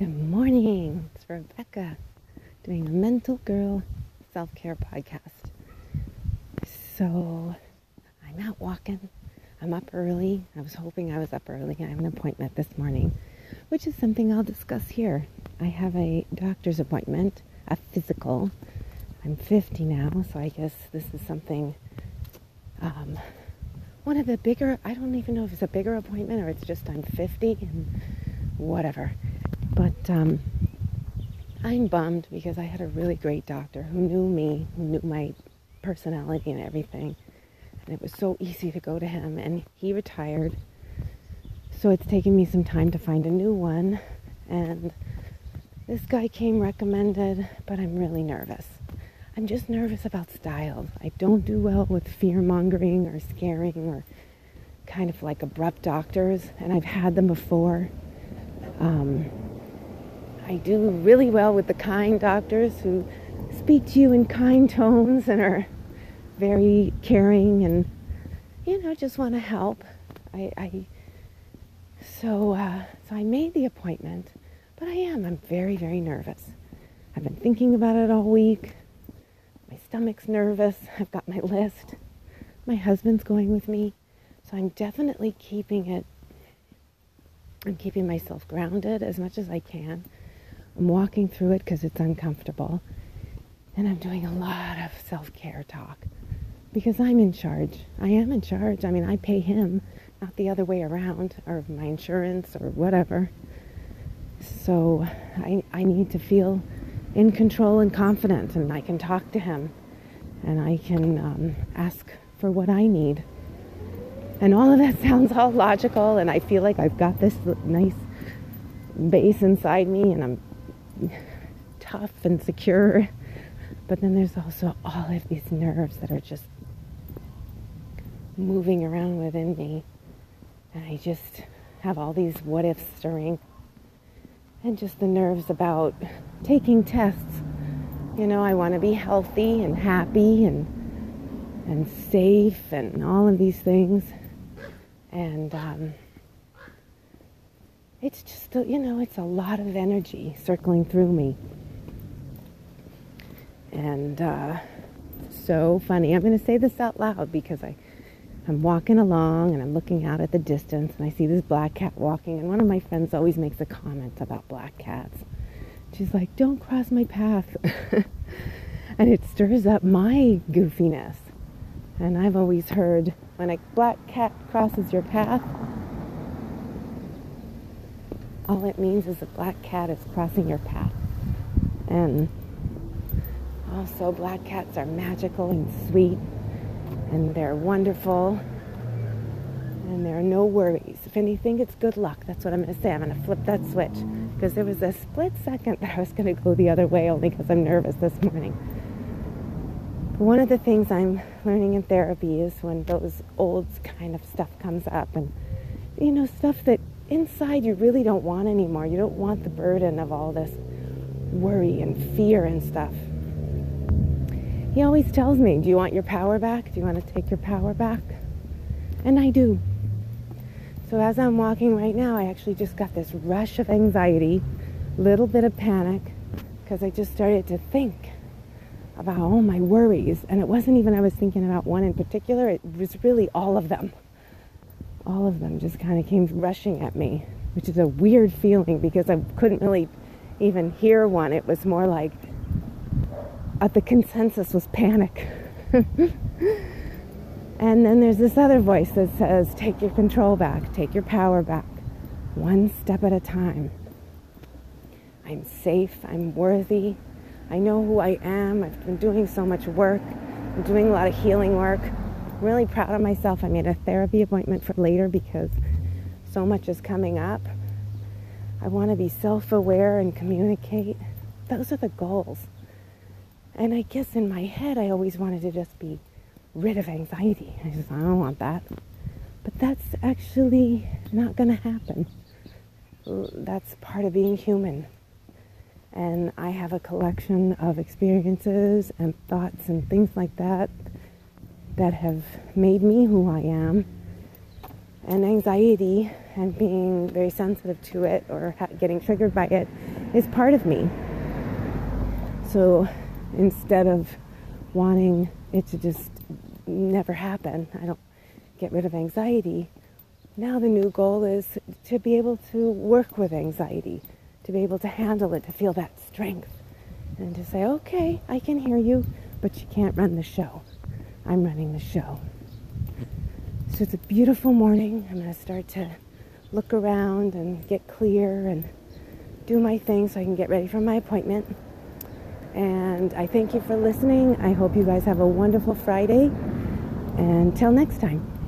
Good morning. It's Rebecca doing a mental girl self care podcast. So I'm out walking. I'm up early. I was hoping I was up early. I have an appointment this morning, which is something I'll discuss here. I have a doctor's appointment, a physical. I'm 50 now, so I guess this is something um, one of the bigger, I don't even know if it's a bigger appointment or it's just I'm 50 and whatever. But um, I'm bummed because I had a really great doctor who knew me, who knew my personality and everything. And it was so easy to go to him. And he retired. So it's taken me some time to find a new one. And this guy came recommended, but I'm really nervous. I'm just nervous about styles. I don't do well with fear mongering or scaring or kind of like abrupt doctors, and I've had them before. Um, I do really well with the kind doctors who speak to you in kind tones and are very caring and, you know, just want to help. I, I so uh, so I made the appointment, but I am. I'm very very nervous. I've been thinking about it all week. My stomach's nervous. I've got my list. My husband's going with me. So I'm definitely keeping it, I'm keeping myself grounded as much as I can. I'm walking through it because it's uncomfortable. And I'm doing a lot of self care talk because I'm in charge. I am in charge. I mean, I pay him, not the other way around, or my insurance or whatever. So I, I need to feel in control and confident, and I can talk to him and I can um, ask for what I need. And all of that sounds all logical, and I feel like I've got this nice base inside me, and I'm tough and secure. But then there's also all of these nerves that are just moving around within me. And I just have all these what ifs stirring and just the nerves about taking tests. You know, I want to be healthy and happy and and safe and all of these things. And um, it's just, you know, it's a lot of energy circling through me. And uh, so funny. I'm going to say this out loud because I I'm walking along and I'm looking out at the distance and I see this black cat walking and one of my friends always makes a comment about black cats. She's like, "Don't cross my path." and it stirs up my goofiness. And I've always heard when a black cat crosses your path, all it means is a black cat is crossing your path. And oh, also black cats are magical and sweet and they're wonderful and there are no worries. If anything, it's good luck. That's what I'm going to say. I'm going to flip that switch because there was a split second that I was going to go the other way only because I'm nervous this morning. One of the things I'm learning in therapy is when those old kind of stuff comes up and, you know, stuff that inside you really don't want anymore. You don't want the burden of all this worry and fear and stuff. He always tells me, Do you want your power back? Do you want to take your power back? And I do. So as I'm walking right now, I actually just got this rush of anxiety, little bit of panic, because I just started to think about all my worries. And it wasn't even I was thinking about one in particular, it was really all of them. All of them just kind of came rushing at me, which is a weird feeling because I couldn't really even hear one. It was more like uh, the consensus was panic. and then there's this other voice that says, take your control back, take your power back, one step at a time. I'm safe, I'm worthy, I know who I am. I've been doing so much work, I'm doing a lot of healing work. Really proud of myself. I made a therapy appointment for later because so much is coming up. I want to be self aware and communicate. Those are the goals. And I guess in my head, I always wanted to just be rid of anxiety. I just, I don't want that. But that's actually not going to happen. That's part of being human. And I have a collection of experiences and thoughts and things like that that have made me who I am. And anxiety and being very sensitive to it or getting triggered by it is part of me. So instead of wanting it to just never happen, I don't get rid of anxiety. Now the new goal is to be able to work with anxiety, to be able to handle it, to feel that strength, and to say, okay, I can hear you, but you can't run the show. I'm running the show. So it's a beautiful morning. I'm going to start to look around and get clear and do my thing so I can get ready for my appointment. And I thank you for listening. I hope you guys have a wonderful Friday. And till next time.